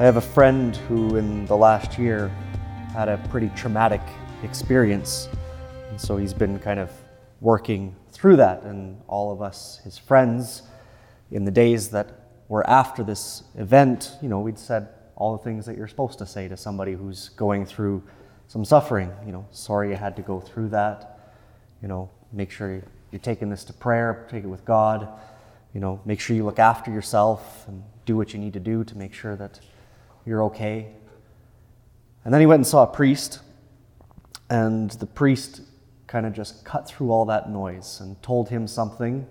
I have a friend who, in the last year, had a pretty traumatic experience. And so he's been kind of working through that. And all of us, his friends, in the days that were after this event, you know, we'd said all the things that you're supposed to say to somebody who's going through some suffering. You know, sorry you had to go through that. You know, make sure you're taking this to prayer, take it with God. You know, make sure you look after yourself and do what you need to do to make sure that you're okay. And then he went and saw a priest, and the priest kind of just cut through all that noise and told him something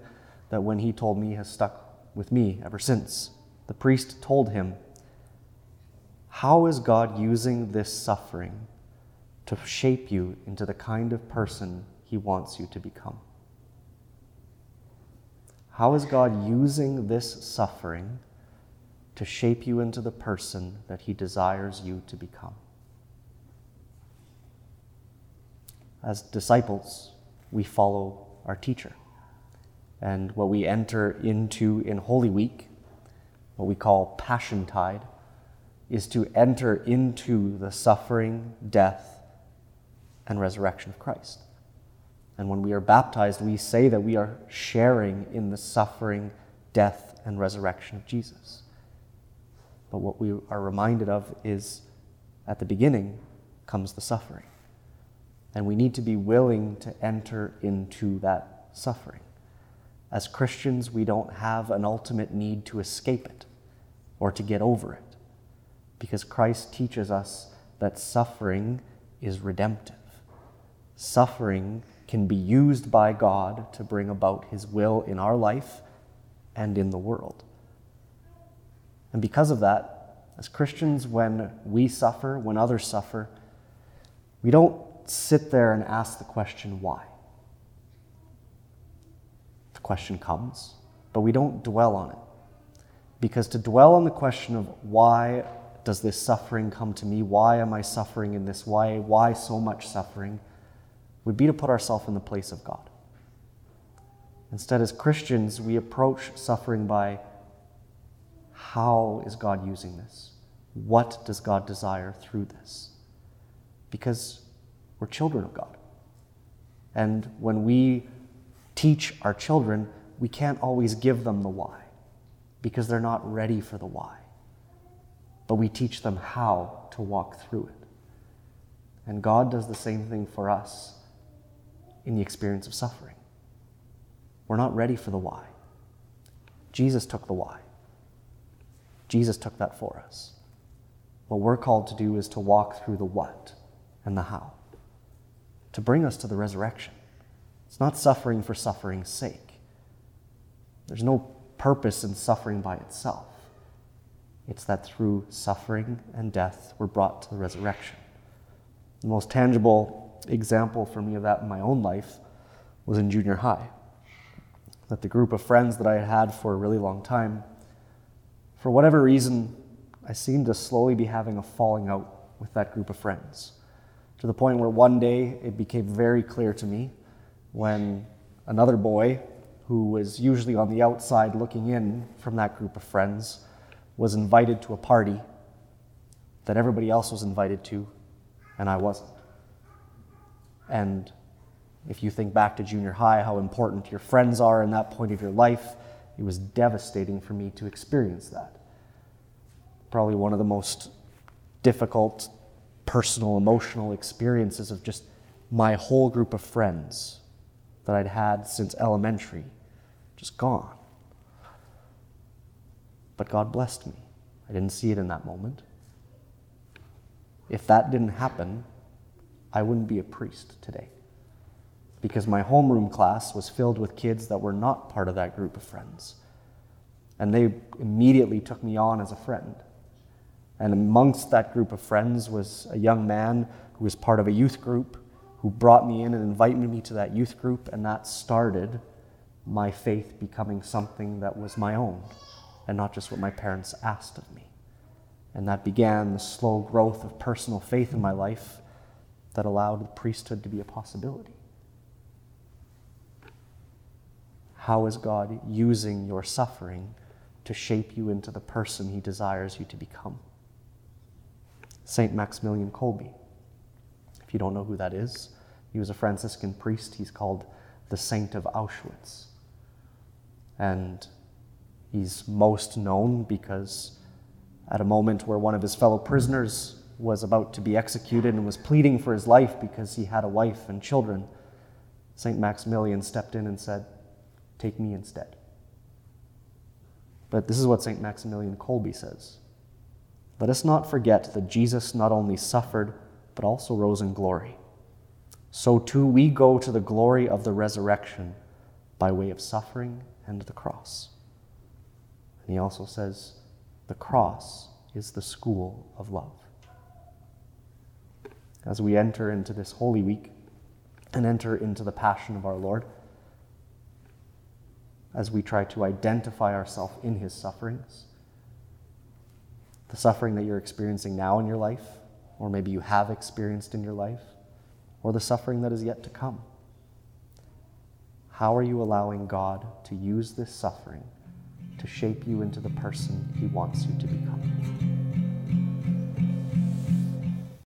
that when he told me has stuck with me ever since. The priest told him, How is God using this suffering to shape you into the kind of person he wants you to become? How is God using this suffering to shape you into the person that he desires you to become? As disciples, we follow our teacher. And what we enter into in Holy Week, what we call Passion Tide, is to enter into the suffering, death, and resurrection of Christ. And when we are baptized, we say that we are sharing in the suffering, death, and resurrection of Jesus. But what we are reminded of is at the beginning comes the suffering. And we need to be willing to enter into that suffering. As Christians, we don't have an ultimate need to escape it or to get over it because Christ teaches us that suffering is redemptive. Suffering can be used by God to bring about His will in our life and in the world. And because of that, as Christians, when we suffer, when others suffer, we don't sit there and ask the question, why? The question comes, but we don't dwell on it. Because to dwell on the question of why does this suffering come to me? Why am I suffering in this way? Why so much suffering? Would be to put ourselves in the place of God. Instead, as Christians, we approach suffering by how is God using this? What does God desire through this? Because we're children of God. And when we teach our children, we can't always give them the why because they're not ready for the why. But we teach them how to walk through it. And God does the same thing for us in the experience of suffering. We're not ready for the why. Jesus took the why. Jesus took that for us. What we're called to do is to walk through the what and the how, to bring us to the resurrection. It's not suffering for suffering's sake. There's no purpose in suffering by itself. It's that through suffering and death, we're brought to the resurrection. The most tangible example for me of that in my own life was in junior high. That the group of friends that I had had for a really long time for whatever reason, I seemed to slowly be having a falling out with that group of friends. To the point where one day it became very clear to me when another boy, who was usually on the outside looking in from that group of friends, was invited to a party that everybody else was invited to, and I wasn't. And if you think back to junior high, how important your friends are in that point of your life, it was devastating for me to experience that. Probably one of the most difficult personal, emotional experiences of just my whole group of friends that I'd had since elementary just gone. But God blessed me. I didn't see it in that moment. If that didn't happen, I wouldn't be a priest today because my homeroom class was filled with kids that were not part of that group of friends. And they immediately took me on as a friend. And amongst that group of friends was a young man who was part of a youth group who brought me in and invited me to that youth group, and that started my faith becoming something that was my own and not just what my parents asked of me. And that began the slow growth of personal faith in my life that allowed the priesthood to be a possibility. How is God using your suffering to shape you into the person He desires you to become? St. Maximilian Kolbe. If you don't know who that is, he was a Franciscan priest. He's called the Saint of Auschwitz. And he's most known because at a moment where one of his fellow prisoners was about to be executed and was pleading for his life because he had a wife and children, St. Maximilian stepped in and said, Take me instead. But this is what St. Maximilian Kolbe says let us not forget that Jesus not only suffered, but also rose in glory. So too we go to the glory of the resurrection by way of suffering and the cross. And he also says, the cross is the school of love. As we enter into this Holy Week and enter into the passion of our Lord, as we try to identify ourselves in his sufferings, the suffering that you're experiencing now in your life, or maybe you have experienced in your life, or the suffering that is yet to come. How are you allowing God to use this suffering to shape you into the person He wants you to become?